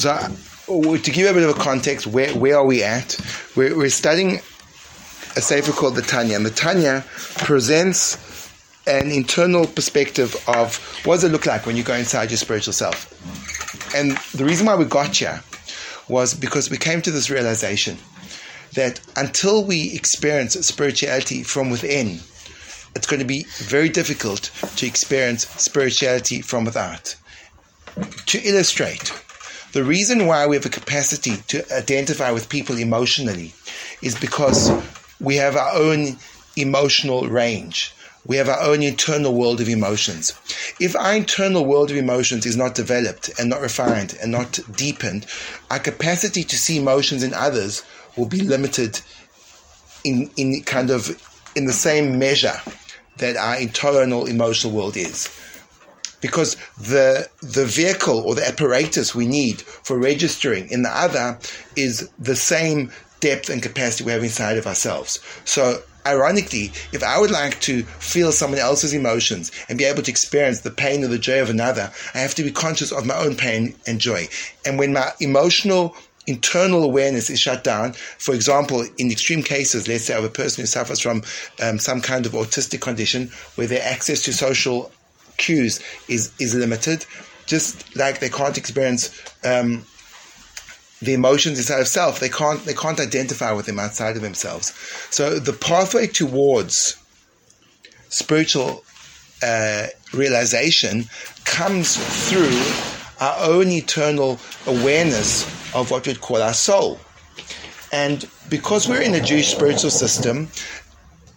So, to give you a bit of a context, where, where are we at? We're, we're studying a sefer called the Tanya, and the Tanya presents an internal perspective of what does it look like when you go inside your spiritual self. And the reason why we got here was because we came to this realization that until we experience spirituality from within, it's going to be very difficult to experience spirituality from without. To illustrate, the reason why we have a capacity to identify with people emotionally is because we have our own emotional range. We have our own internal world of emotions. If our internal world of emotions is not developed and not refined and not deepened, our capacity to see emotions in others will be limited in, in kind of in the same measure that our internal emotional world is. Because the the vehicle or the apparatus we need for registering in the other is the same depth and capacity we have inside of ourselves. So ironically, if I would like to feel someone else's emotions and be able to experience the pain or the joy of another, I have to be conscious of my own pain and joy. And when my emotional internal awareness is shut down. For example, in extreme cases, let's say of a person who suffers from um, some kind of autistic condition where their access to social cues is, is limited, just like they can't experience um, the emotions inside of self, they can't they can't identify with them outside of themselves. So the pathway towards spiritual uh, realization comes through our own eternal awareness of what we'd call our soul. And because we're in a Jewish spiritual system,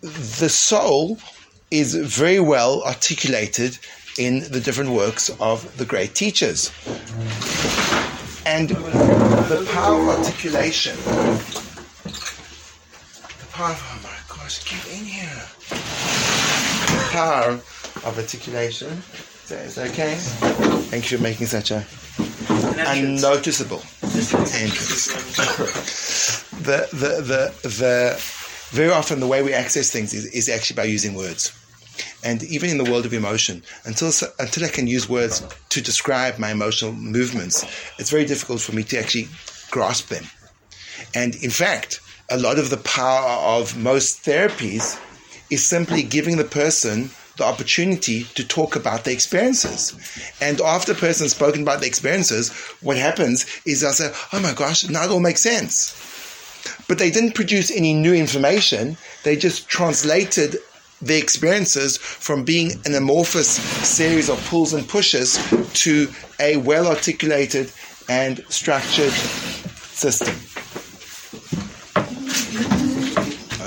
the soul is very well articulated in the different works of the great teachers. And the power of articulation, the power of, oh my gosh, get in here. The power of articulation is that okay? Thank you for making such a unnoticeable entrance. the, the, the, the, very often the way we access things is, is actually by using words. And even in the world of emotion, until, until I can use words to describe my emotional movements, it's very difficult for me to actually grasp them. And in fact, a lot of the power of most therapies is simply giving the person the opportunity to talk about their experiences. And after a person's spoken about their experiences, what happens is I say, oh my gosh, now it all makes sense. But they didn't produce any new information, they just translated their experiences from being an amorphous series of pulls and pushes to a well articulated and structured system.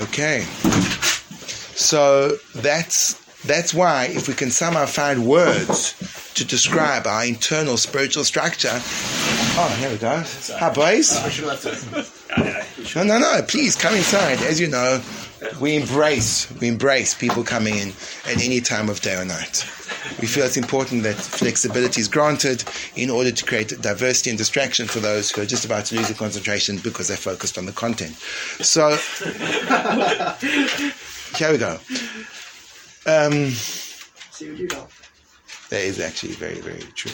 Okay. So that's that's why, if we can somehow find words to describe our internal spiritual structure, oh, here we go. Hi, boys. No, no, no. Please come inside. As you know, we embrace we embrace people coming in at any time of day or night. We feel it's important that flexibility is granted in order to create diversity and distraction for those who are just about to lose their concentration because they're focused on the content. So here we go. Um. That is actually very, very true.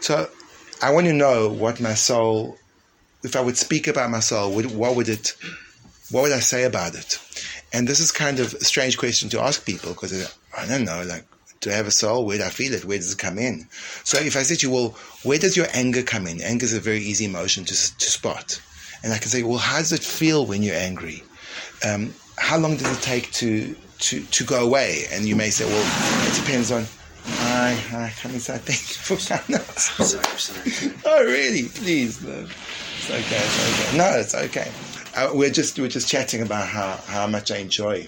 So, I want to know what my soul. If I would speak about my soul, what would it? What would I say about it? And this is kind of a strange question to ask people because I don't know, like, do I have a soul? Where do I feel it? Where does it come in? So if I say to you, well, where does your anger come in? Anger is a very easy emotion to, to spot. And I can say, well, how does it feel when you're angry? Um, how long does it take to to, to go away. And you may say, well, it depends on. Hi, hi, come inside. Thank you for coming. sorry, Oh, really? Please. No. It's okay. It's okay. No, it's okay. Uh, we're just we're just chatting about how, how much I enjoy.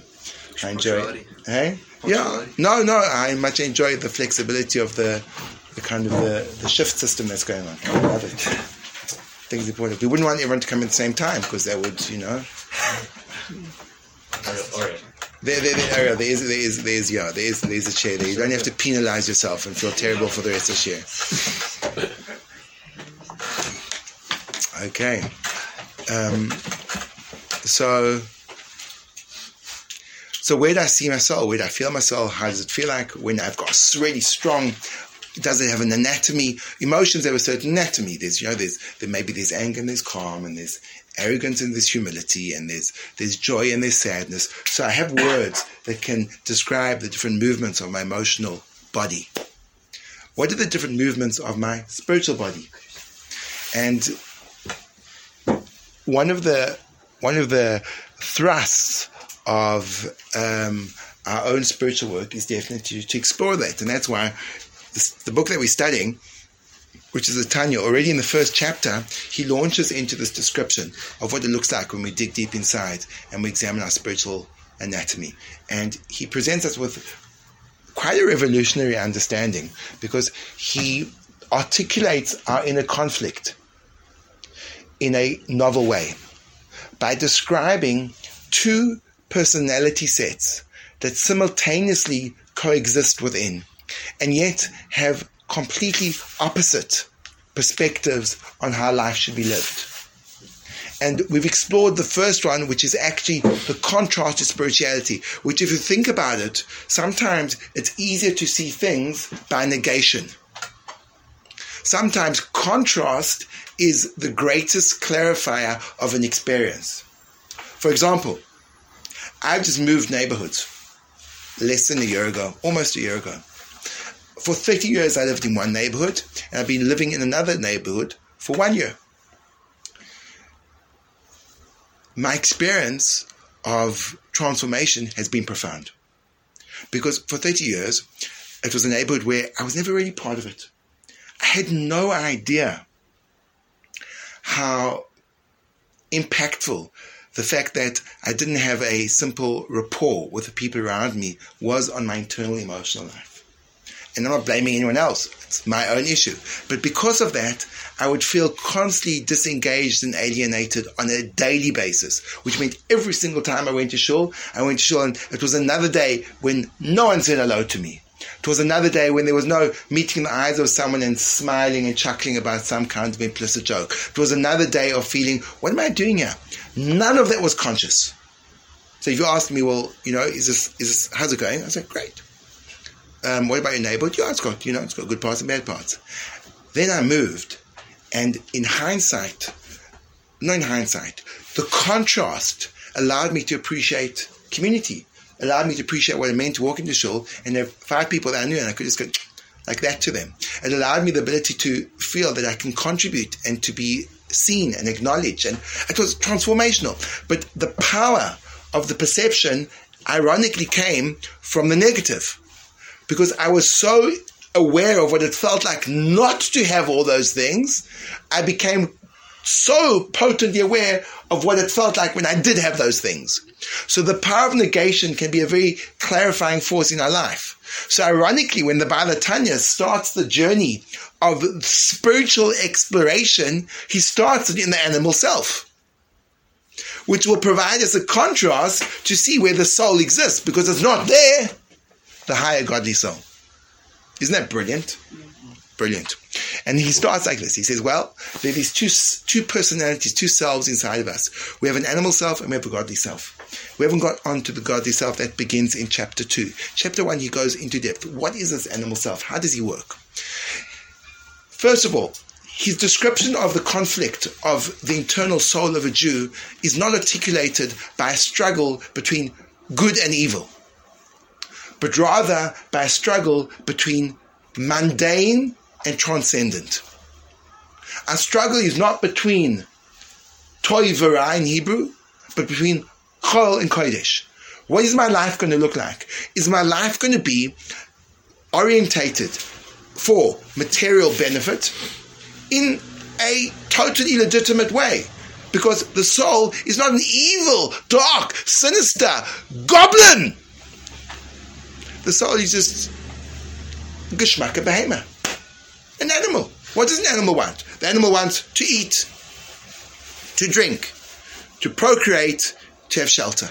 I enjoy. Hey. Yeah. No, no. I much enjoy the flexibility of the the kind of the, the shift system that's going on. I love it. It's important. We wouldn't want everyone to come at the same time because that would, you know. All right. There, there, there, there is, there is, there is, yeah, there is, there is a chair there. You don't have to penalize yourself and feel terrible for the rest of the share. Okay. Um, so, so where do I see myself? Where do I feel myself? How does it feel like when I've got a really strong does it have an anatomy? Emotions have a certain anatomy. There's, you know, there's, there maybe there's anger and there's calm and there's arrogance and there's humility and there's, there's joy and there's sadness. So I have words that can describe the different movements of my emotional body. What are the different movements of my spiritual body? And one of the, one of the thrusts of um, our own spiritual work is definitely to, to explore that. And that's why this, the book that we're studying, which is the Tanya, already in the first chapter, he launches into this description of what it looks like when we dig deep inside and we examine our spiritual anatomy. And he presents us with quite a revolutionary understanding because he articulates our inner conflict in a novel way by describing two personality sets that simultaneously coexist within and yet have completely opposite perspectives on how life should be lived. And we've explored the first one, which is actually the contrast to spirituality, which, if you think about it, sometimes it's easier to see things by negation. Sometimes contrast is the greatest clarifier of an experience. For example, I've just moved neighborhoods less than a year ago, almost a year ago. For 30 years, I lived in one neighborhood, and I've been living in another neighborhood for one year. My experience of transformation has been profound. Because for 30 years, it was a neighborhood where I was never really part of it. I had no idea how impactful the fact that I didn't have a simple rapport with the people around me was on my internal emotional life. And I'm not blaming anyone else. It's my own issue. But because of that, I would feel constantly disengaged and alienated on a daily basis, which meant every single time I went to shul, I went to shul and it was another day when no one said hello to me. It was another day when there was no meeting the eyes of someone and smiling and chuckling about some kind of implicit joke. It was another day of feeling, what am I doing here? None of that was conscious. So if you ask me, well, you know, is this, is this, how's it going? I said, great. Um, what about your neighborhood? Yeah, it's got, you know, it's got good parts and bad parts. Then I moved, and in hindsight, not in hindsight, the contrast allowed me to appreciate community, allowed me to appreciate what it meant to walk into shul and there were five people that I knew, and I could just go like that to them. It allowed me the ability to feel that I can contribute and to be seen and acknowledged, and it was transformational. But the power of the perception, ironically, came from the negative because I was so aware of what it felt like not to have all those things, I became so potently aware of what it felt like when I did have those things. So the power of negation can be a very clarifying force in our life. So ironically, when the Baal Tanya starts the journey of spiritual exploration, he starts it in the animal self. Which will provide us a contrast to see where the soul exists, because it's not there the higher godly soul. Isn't that brilliant? Brilliant. And he starts like this. He says, well, there are these two, two personalities, two selves inside of us. We have an animal self and we have a godly self. We haven't got onto the godly self that begins in chapter 2. Chapter 1, he goes into depth. What is this animal self? How does he work? First of all, his description of the conflict of the internal soul of a Jew is not articulated by a struggle between good and evil but rather by a struggle between mundane and transcendent. Our struggle is not between toy v'ra in Hebrew, but between chol and kodesh. What is my life going to look like? Is my life going to be orientated for material benefit in a totally legitimate way? Because the soul is not an evil, dark, sinister goblin the soul is just geschmack of behemoth. An animal. What does an animal want? The animal wants to eat, to drink, to procreate, to have shelter.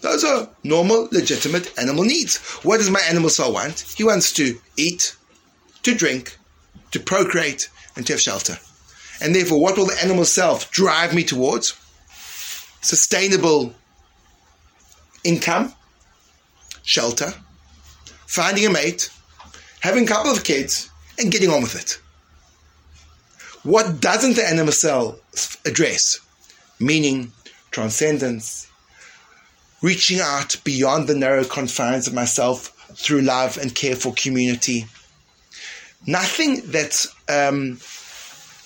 Those are normal, legitimate animal needs. What does my animal soul want? He wants to eat, to drink, to procreate, and to have shelter. And therefore, what will the animal self drive me towards? Sustainable income, shelter, finding a mate, having a couple of kids, and getting on with it. What doesn't the animal cell address? Meaning, transcendence, reaching out beyond the narrow confines of myself through love and care for community. Nothing that's um,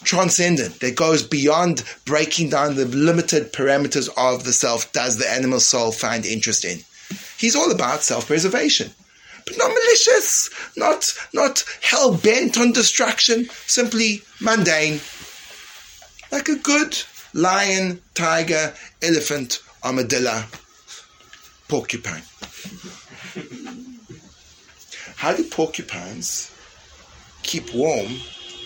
transcendent, that goes beyond breaking down the limited parameters of the self, does the animal soul find interest in. He's all about self preservation but not malicious, not not hell bent on destruction, simply mundane, like a good lion, tiger, elephant, armadillo, porcupine. How do porcupines keep warm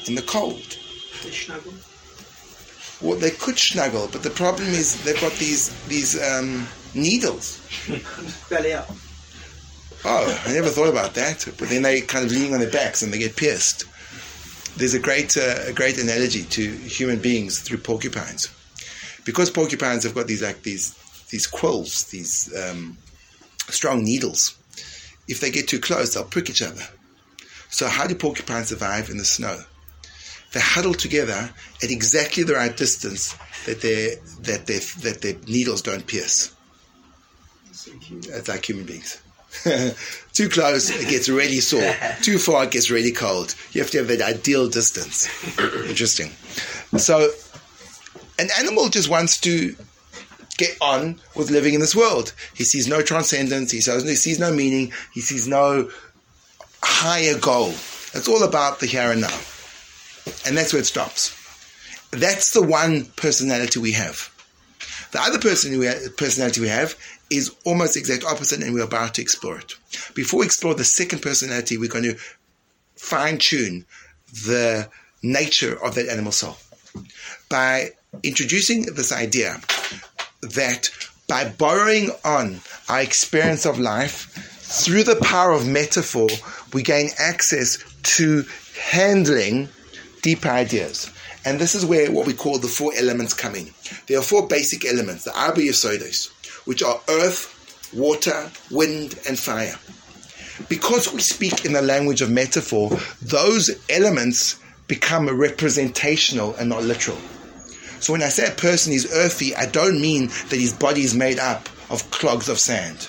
in the cold? They snuggle. Well, they could snuggle, but the problem is they've got these these um, needles. Belly up. Oh, I never thought about that. But then they kind of leaning on their backs and they get pierced. There's a great, uh, a great analogy to human beings through porcupines, because porcupines have got these like these these quills, these um, strong needles. If they get too close, they'll prick each other. So how do porcupines survive in the snow? They huddle together at exactly the right distance that their that their that their needles don't pierce. It's like human beings. Too close, it gets really sore. Too far, it gets really cold. You have to have that ideal distance. Interesting. So, an animal just wants to get on with living in this world. He sees no transcendence, he sees, he sees no meaning, he sees no higher goal. It's all about the here and now. And that's where it stops. That's the one personality we have. The other person we ha- personality we have is almost the exact opposite, and we're about to explore it. Before we explore the second personality, we're going to fine tune the nature of that animal soul by introducing this idea that by borrowing on our experience of life through the power of metaphor, we gain access to handling deep ideas. And this is where what we call the four elements come in. There are four basic elements, the Arba which are earth, water, wind, and fire. Because we speak in the language of metaphor, those elements become representational and not literal. So when I say a person is earthy, I don't mean that his body is made up of clogs of sand.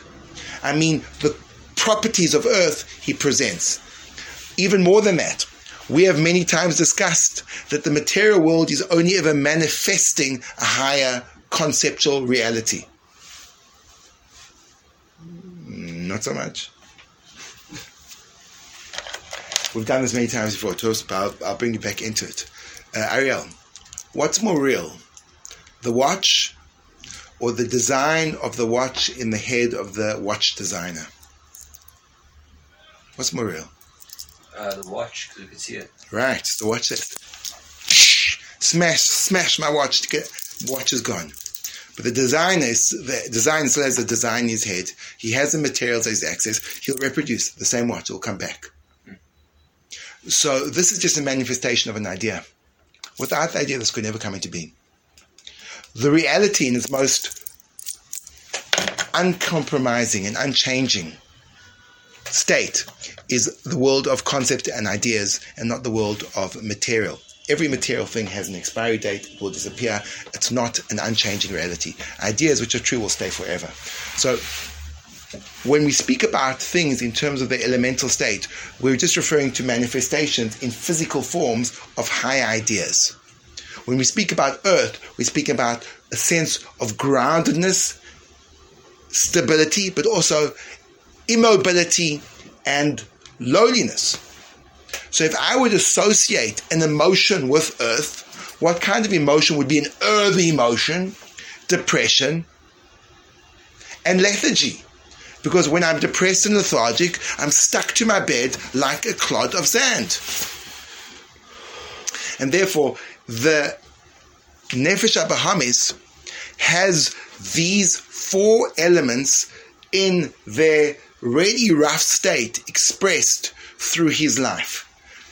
I mean the properties of earth he presents. Even more than that, we have many times discussed that the material world is only ever manifesting a higher conceptual reality. Not so much. We've done this many times before, Toast, but I'll, I'll bring you back into it. Uh, Ariel, what's more real? The watch or the design of the watch in the head of the watch designer? What's more real? Uh, the watch, because we could see it. Right, the watch that smash, smash my watch to get watch is gone. But the designer the designer still has the design in his head. He has the materials as access. He'll reproduce the same watch. It will come back. So this is just a manifestation of an idea. Without the idea, this could never come into being. The reality in its most uncompromising and unchanging state is the world of concept and ideas and not the world of material. Every material thing has an expiry date, it will disappear. It's not an unchanging reality. Ideas which are true will stay forever. So when we speak about things in terms of their elemental state, we're just referring to manifestations in physical forms of high ideas. When we speak about earth, we speak about a sense of groundedness, stability, but also immobility and lowliness. So if I would associate an emotion with earth, what kind of emotion would be an earthy emotion? Depression and lethargy. Because when I'm depressed and lethargic, I'm stuck to my bed like a clod of sand. And therefore, the Nefesh HaBahamis has these four elements in their really rough state expressed through his life.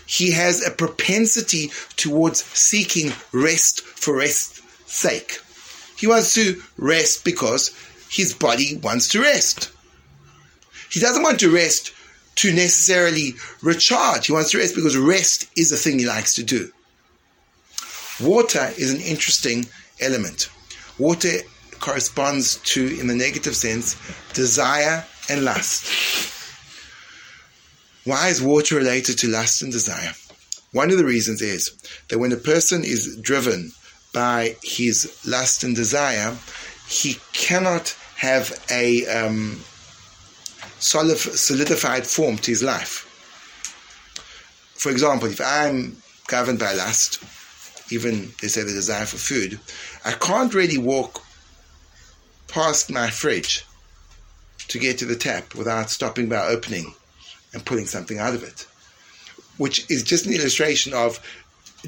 He has a propensity towards seeking rest for rest's sake. He wants to rest because his body wants to rest. He doesn't want to rest to necessarily recharge. He wants to rest because rest is a thing he likes to do. Water is an interesting element. Water corresponds to, in the negative sense, desire and lust. Why is water related to lust and desire? One of the reasons is that when a person is driven by his lust and desire, he cannot have a um, solidified form to his life. For example, if I'm governed by lust, even they say the desire for food, I can't really walk past my fridge to get to the tap without stopping by opening and pulling something out of it. Which is just an illustration of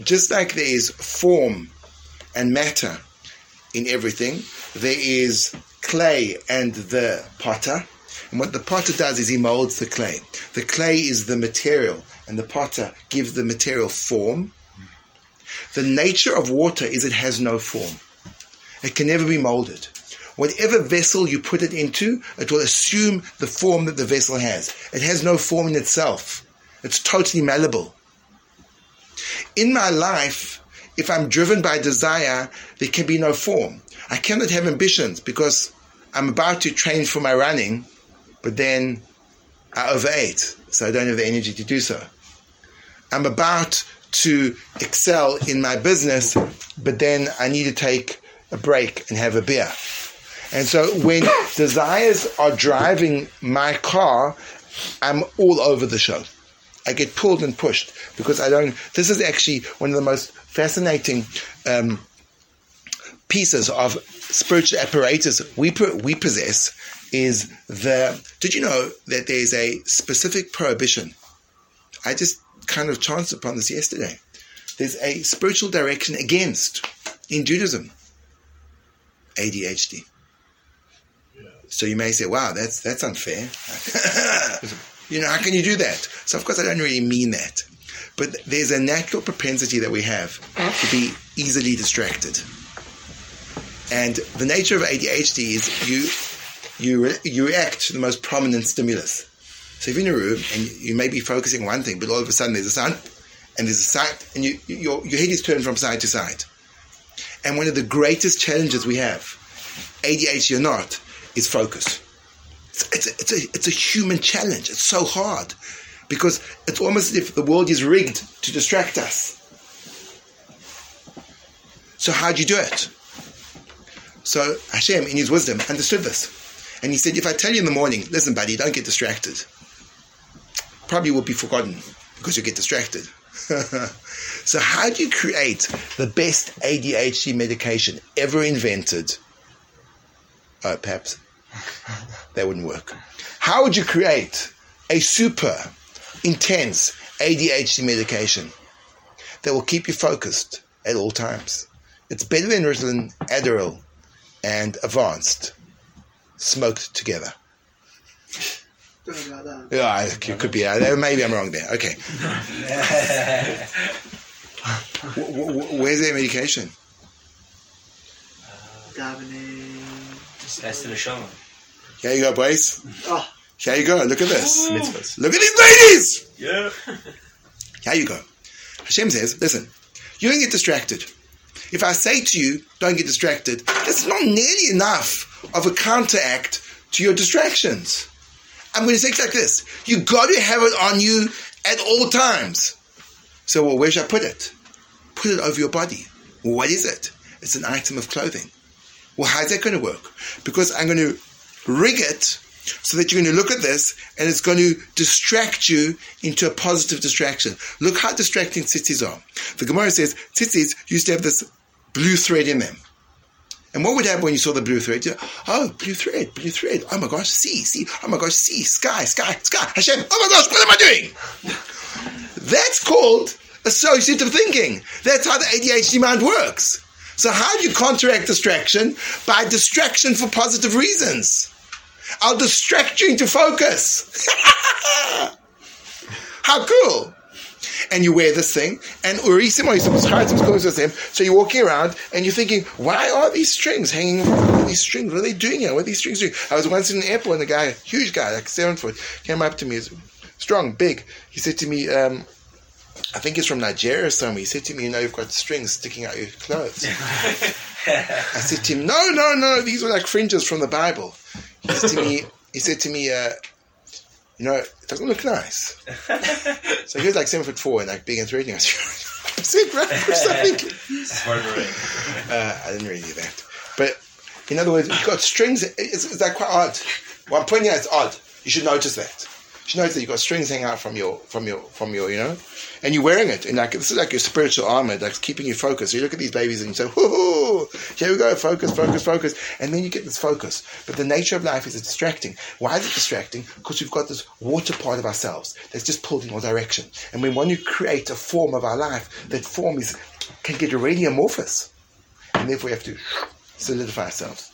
just like there is form and matter in everything, there is clay and the potter. And what the potter does is he molds the clay. The clay is the material, and the potter gives the material form. The nature of water is it has no form. It can never be molded. Whatever vessel you put it into, it will assume the form that the vessel has. It has no form in itself. It's totally malleable. In my life, if I'm driven by desire, there can be no form. I cannot have ambitions because I'm about to train for my running, but then I overate, so I don't have the energy to do so. I'm about to excel in my business, but then I need to take a break and have a beer. And so when desires are driving my car, I'm all over the show. I get pulled and pushed because I don't. This is actually one of the most fascinating um, pieces of spiritual apparatus we we possess. Is the? Did you know that there's a specific prohibition? I just kind of chanced upon this yesterday. There's a spiritual direction against in Judaism ADHD. So you may say, wow, that's, that's unfair. you know, how can you do that? So of course I don't really mean that. But there's a natural propensity that we have to be easily distracted. And the nature of ADHD is you, you, you react to the most prominent stimulus. So if you're in a room and you may be focusing on one thing, but all of a sudden there's a sound, and there's a sound, and you, your, your head is turned from side to side. And one of the greatest challenges we have, ADHD or not, is focus. It's, it's, a, it's, a, it's a human challenge. It's so hard because it's almost as if the world is rigged to distract us. So, how do you do it? So, Hashem, in his wisdom, understood this. And he said, If I tell you in the morning, listen, buddy, don't get distracted, probably will be forgotten because you get distracted. so, how do you create the best ADHD medication ever invented? Uh, perhaps that wouldn't work. How would you create a super intense ADHD medication that will keep you focused at all times? It's better than Ritalin, Adderall, and Advanced smoked together. Yeah, it could be. Uh, maybe I'm wrong there. Okay. Where's their medication? That's the neshama. Here you go, boys. Oh. Here you go. Look at this. Mitzvahs. Look at these ladies. Yeah. Here you go. Hashem says, listen, you don't get distracted. If I say to you, don't get distracted, that's not nearly enough of a counteract to your distractions. I'm going to say it like this. You got to have it on you at all times. So, well, where should I put it? Put it over your body. Well, what is it? It's an item of clothing. Well, how's that going to work? Because I'm going to rig it so that you're going to look at this and it's going to distract you into a positive distraction. Look how distracting tzitzis are. The Gemara says tzitzis used to have this blue thread in them. And what would happen when you saw the blue thread? You, oh, blue thread, blue thread. Oh my gosh, see, see. Oh my gosh, see, sky, sky, sky. Hashem, oh my gosh, what am I doing? That's called associative thinking. That's how the ADHD mind works. So how do you counteract distraction? By distraction for positive reasons. I'll distract you into focus. how cool. And you wear this thing, and so you're walking around and you're thinking, why are these strings hanging from these strings? What are they doing here? What are these strings doing? I was once in an airport and a guy, huge guy, like seven foot, came up to me. strong, big. He said to me, um, I think it's from Nigeria or somewhere. He said to me, you know, you've got strings sticking out of your clothes. I said to him, no, no, no, these were like fringes from the Bible. He said to me, he said to me, uh, you know, it doesn't look nice. so he was like seven foot four and like big and threatening. I said, right, something. Uh, I didn't really do that. But in other words, you've got strings. It's, it's like quite odd. Well, I'm pointing out it's odd. You should notice that. You knows that you've got strings hanging out from your, from your, from your, you know, and you're wearing it. And like this is like your spiritual armor that's keeping you focused. So you look at these babies and you say, "Whoo, here we go, focus, focus, focus," and then you get this focus. But the nature of life is it's distracting. Why is it distracting? Because we've got this water part of ourselves that's just pulled in all direction. And when you create a form of our life, that form is can get already amorphous, and therefore we have to solidify ourselves.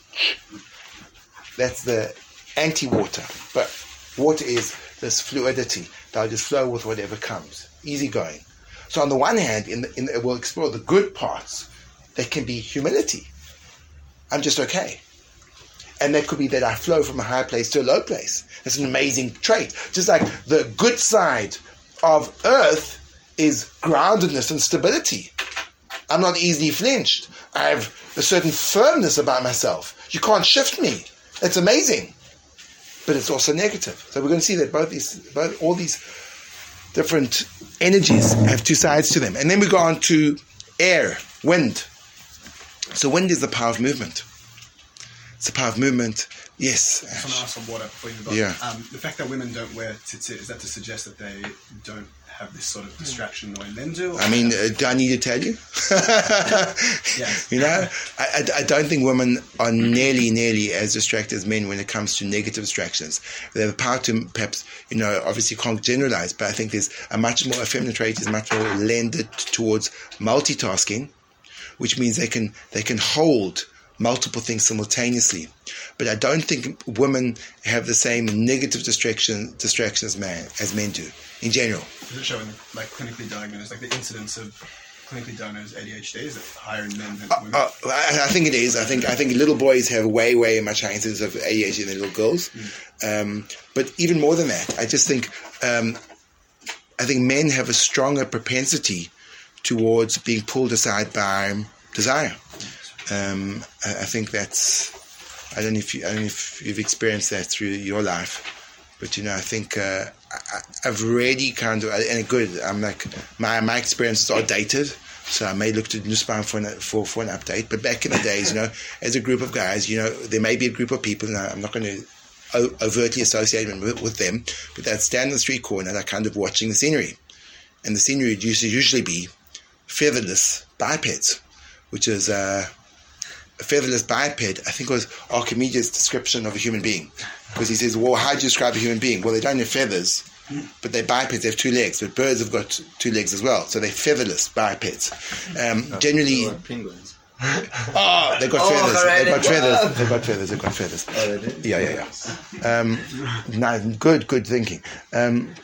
That's the anti-water. But water is this fluidity that'll just flow with whatever comes, easygoing. So on the one hand, in the, in the, we'll explore the good parts. That can be humility. I'm just okay. And that could be that I flow from a high place to a low place. That's an amazing trait. Just like the good side of earth is groundedness and stability. I'm not easily flinched. I have a certain firmness about myself. You can't shift me. It's amazing. But it's also negative. So we're going to see that both these, both all these different energies have two sides to them. And then we go on to air, wind. So wind is the power of movement. It's a power of movement. Yes. I just want to ask on water before you move on. Yeah. Um, the fact that women don't wear tzitzit, is that to suggest that they don't have this sort of distraction or men do? I mean, uh, do I need to tell you? Yes. You know, I, I, I don't think women are nearly, nearly as distracted as men when it comes to negative distractions. They have the power to perhaps, you know, obviously can't generalize, but I think there's a much more, a feminine trait is much more lended towards multitasking, which means they can, they can hold multiple things simultaneously. But I don't think women have the same negative distraction, distraction as, man, as men do in general. Does it show in like clinically diagnosed, like the incidence of clinically diagnosed ADHD is it higher in men than women? Uh, I, I think it is. I think I think little boys have way way much higher incidence of ADHD than little girls. Um, but even more than that, I just think um, I think men have a stronger propensity towards being pulled aside by desire. Um, I, I think that's. I don't know if you, I don't know if you've experienced that through your life, but you know I think uh, I, I've really kind of and good. I'm like my my experiences are dated, so I may look to Nussbaum for an, for for an update. But back in the days, you know, as a group of guys, you know, there may be a group of people, and I'm not going to overtly associate with, them, but they'd stand in the street corner, they're kind of watching the scenery, and the scenery would usually usually be featherless bipeds, which is. Uh, featherless biped, I think was Archimedes' description of a human being. Because he says, well, how do you describe a human being? Well, they don't have feathers, but they're bipeds, they have two legs, but birds have got two legs as well. So they're featherless bipeds. Um, generally, Or penguins. Oh, they've got Oh, feathers, they've got feathers, they've got feathers, they've got feathers. Yeah, yeah, yeah. Um, no, good, good thinking. Um,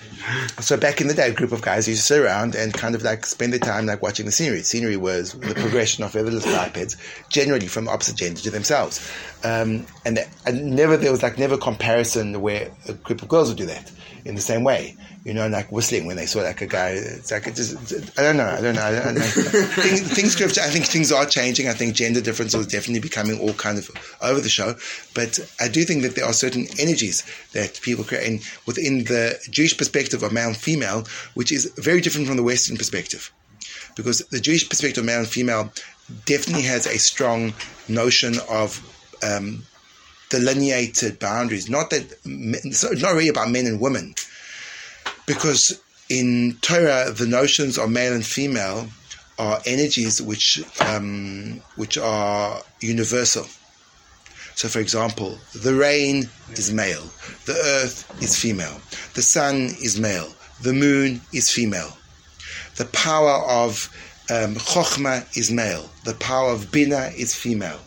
so back in the day, a group of guys used to sit around and kind of like spend their time like watching the scenery. Scenery was the progression of featherless bipeds, generally from opposite gender to themselves. Um, and, and never there was like never comparison where a group of girls would do that in the same way. You know, like whistling when they saw like a guy. It's like it just I don't know. I don't know. I don't know. things, things could have, I think things are changing. I think gender difference is definitely becoming all kind of over the show. But I do think that there are certain energies that people create in, within the Jewish perspective of male and female, which is very different from the Western perspective. Because the Jewish perspective of male and female definitely has a strong notion of um, delineated boundaries. Not that it's not really about men and women, because in Torah the notions of male and female are energies which um, which are universal. So, for example, the rain is male, the earth is female, the sun is male, the moon is female. The power of um, chokhmah is male, the power of bina is female.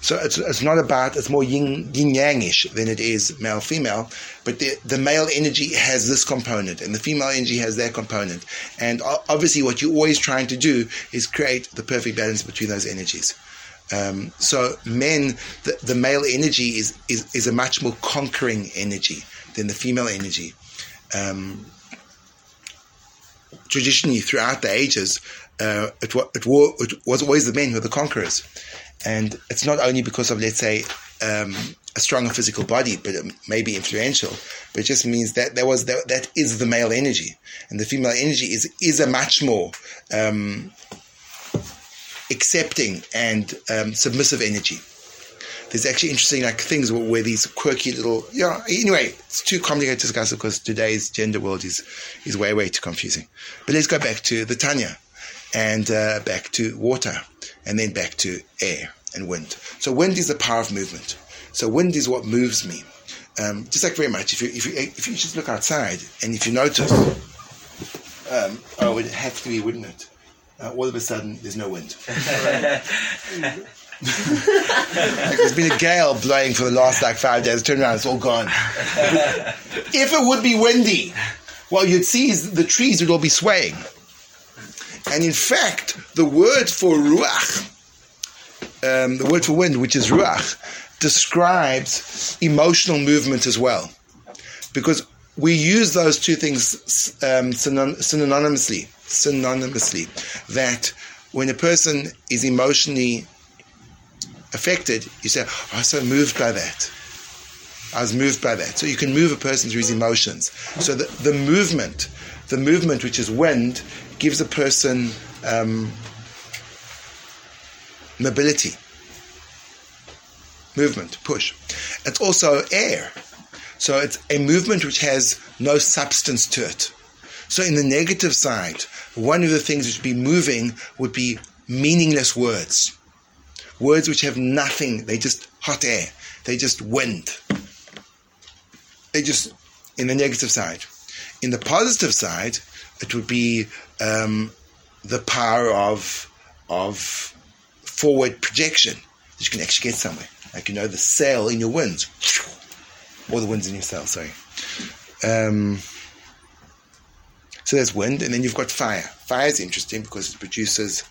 So it's, it's not about, it's more yin, yin yangish than it is male female, but the, the male energy has this component and the female energy has that component. And obviously, what you're always trying to do is create the perfect balance between those energies. Um, so men, the, the male energy is, is, is a much more conquering energy than the female energy. um, traditionally throughout the ages, uh, it, it, it was always the men who were the conquerors. And it's not only because of, let's say, um, a stronger physical body, but it may be influential. But it just means that there was that, that is the male energy, and the female energy is is a much more um, accepting and um, submissive energy. There's actually interesting like things where, where these quirky little yeah. Anyway, it's too complicated to discuss because today's gender world is is way way too confusing. But let's go back to the Tanya, and uh, back to water, and then back to air and wind. So wind is the power of movement. So wind is what moves me. Um, just like very much, if you if you if you just look outside and if you notice, um, oh, it have to be, wouldn't it? Uh, all of a sudden, there's no wind. Like, there's been a gale blowing for the last like five days. Turn around, it's all gone. if it would be windy, well, you'd see is the trees would all be swaying. And in fact, the word for ruach, um, the word for wind, which is ruach, describes emotional movement as well, because we use those two things um, synon- synonymously. Synonymously, that when a person is emotionally affected, you say, oh, "I was so moved by that." I was moved by that. So you can move a person through his emotions. So the, the movement, the movement which is wind, gives a person um, mobility, movement, push. It's also air. So it's a movement which has no substance to it. So in the negative side, one of the things which would be moving would be meaningless words. Words which have nothing, they just hot air, they just wind. They just, in the negative side. In the positive side, it would be um, the power of, of forward projection that you can actually get somewhere. Like, you know, the sail in your winds, or the winds in your sail, sorry. Um, so there's wind, and then you've got fire. Fire is interesting because it produces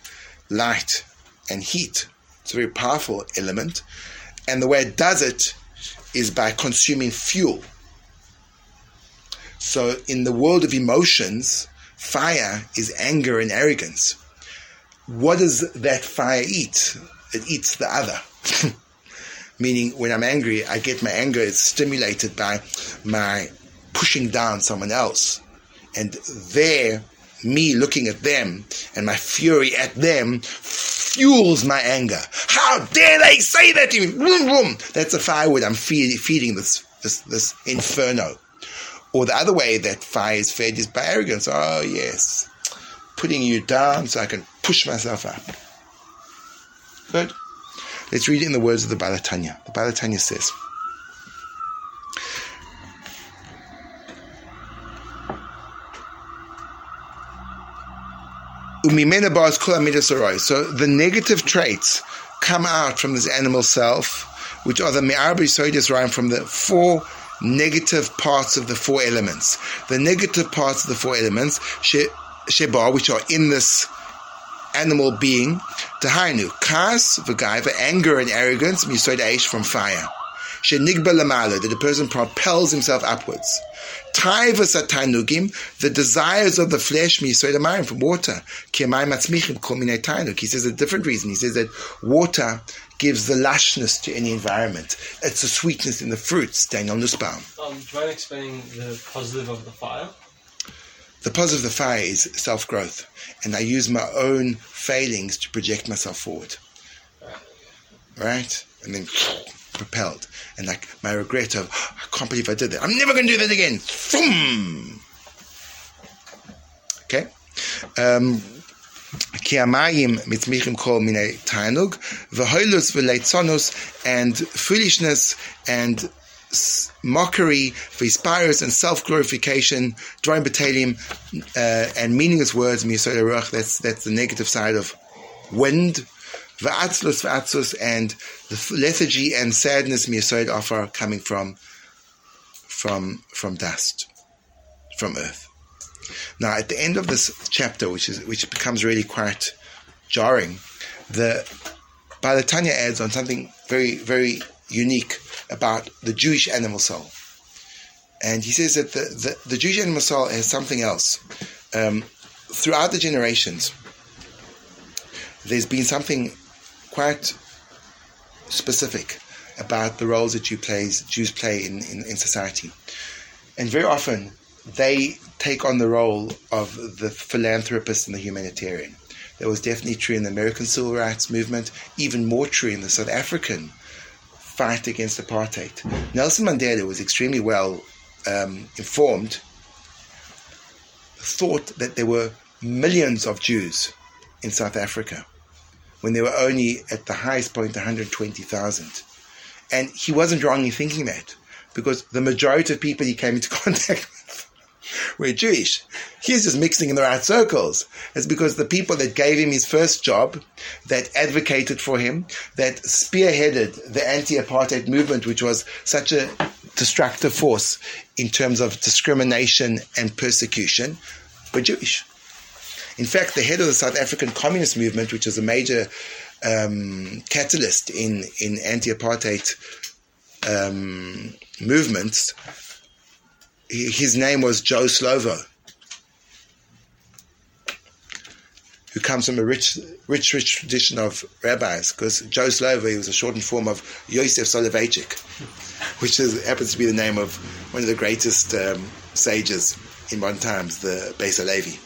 light and heat. It's a very powerful element. And the way it does it is by consuming fuel. So in the world of emotions, fire is anger and arrogance. What does that fire eat? It eats the other. Meaning, when I'm angry, I get my anger is stimulated by my pushing down someone else. And there, me looking at them and my fury at them fuels my anger. How dare they say that to me? Vroom, vroom. That's a firewood. I'm feed, feeding this, this, this inferno. Or the other way that fire is fed is by arrogance. Oh, yes. Putting you down so I can push myself up. Good. Let's read it in the words of the Baal HaTanya. The Baal HaTanya says. So the negative traits come out from this animal self, which are the me'arbi soidis rhyme from the four negative parts of the four elements. The negative parts of the four elements, she, sheba, which are in this animal being, tahainu, kas, v'gaiva, anger and arrogance, misoid aish from fire. Shenigba lamala, that the person propels himself upwards. Taivas atainugim, the desires of the flesh, misoid amayim, from water. Kiamayim atzmichim kol minei tainug. He says a different reason. He says that water gives the lushness to any environment. It's the sweetness in the fruits, Daniel Nussbaum. Um, do you mind explaining the positive of the fire? The positive of the fire is self growth, and I use my own failings to project myself forward. Right? And then propelled. And like my regret of, I can't believe I did that. I'm never going to do that again. Boom! Okay? Um, ki amayim mitzmichim kol minei tainug, v'hoilus v'leitzonus, and foolishness and mockery, v'hispirus and self-glorification, drawing betalium, uh, and meaningless words, miyasoy ruach, that's, that's the negative side of wind, v'atzlus v'atzus, and the lethargy and sadness, miyasoy offer coming from, from, from dust, from earth. Now, at the end of this chapter, which is which becomes really quite jarring, the Baal HaTanya adds on something very very unique about the Jewish animal soul. And he says that the, the, the Jewish animal soul has something else. Um, throughout the generations, there's been something quite specific about the roles that Jew plays, Jews play in, in, in society. And very often, they take on the role of the philanthropist and the humanitarian. That was definitely true in the American civil rights movement, even more true in the South African fight against apartheid. Nelson Mandela was extremely well um, informed, thought that there were millions of Jews in South Africa when there were only at the highest point 120,000. And he wasn't wrong in thinking that because the majority of people he came into contact with were Jewish. He's just mixing in the right circles. It's because the people that gave him his first job, that advocated for him, that spearheaded the anti apartheid movement, which was such a destructive force in terms of discrimination and persecution, were Jewish. In fact, the head of the South African Communist Movement, which was a major um, catalyst in, in anti apartheid um, movements, his name was Joe Slovo, who comes from a rich, rich, rich tradition of rabbis, because Joe Slovo he was a shortened form of Yosef Soloveitchik, which is, happens to be the name of one of the greatest um, sages in modern times, the Beis Halevi.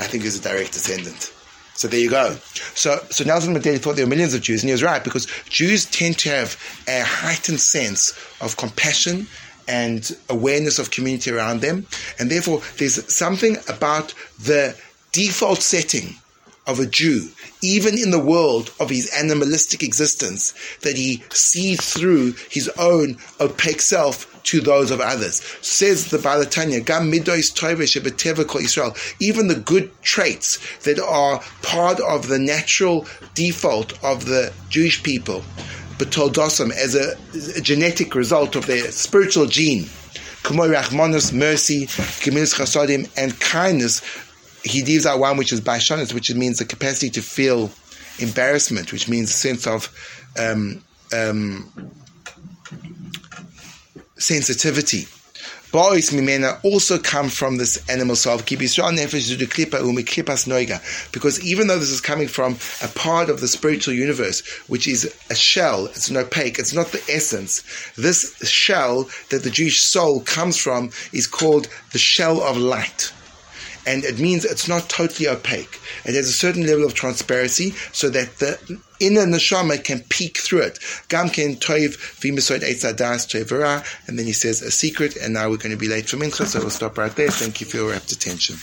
I think he's a direct descendant. So there you go. So, so Nelson Mandela thought there were millions of Jews, and he was right because Jews tend to have a heightened sense of compassion and awareness of community around them, and therefore there's something about the default setting of a Jew, even in the world of his animalistic existence, that he sees through his own opaque self to those of others. Says the Baal HaTanya, Gam midois Israel, even the good traits that are part of the natural default of the Jewish people, betoldosim, as a, a genetic result of their spiritual gene, Kamoy Rachmanus, mercy, Gemilis Chasodim, and kindness, he leaves out one which is Baishanis, which means the capacity to feel embarrassment, which means a sense of um, um, sensitivity. Boris Mimena also come from this animal soul. Because even though this is coming from a part of the spiritual universe, which is a shell, it's an opaque, it's not the essence. This shell that the Jewish soul comes from is called the shell of light and it means it's not totally opaque. It has a certain level of transparency so that the inner neshama can peek through it. Gam ken toiv and then he says a secret, and now we're going to be late for mincha, so we'll stop right there. Thank you for your rapt attention.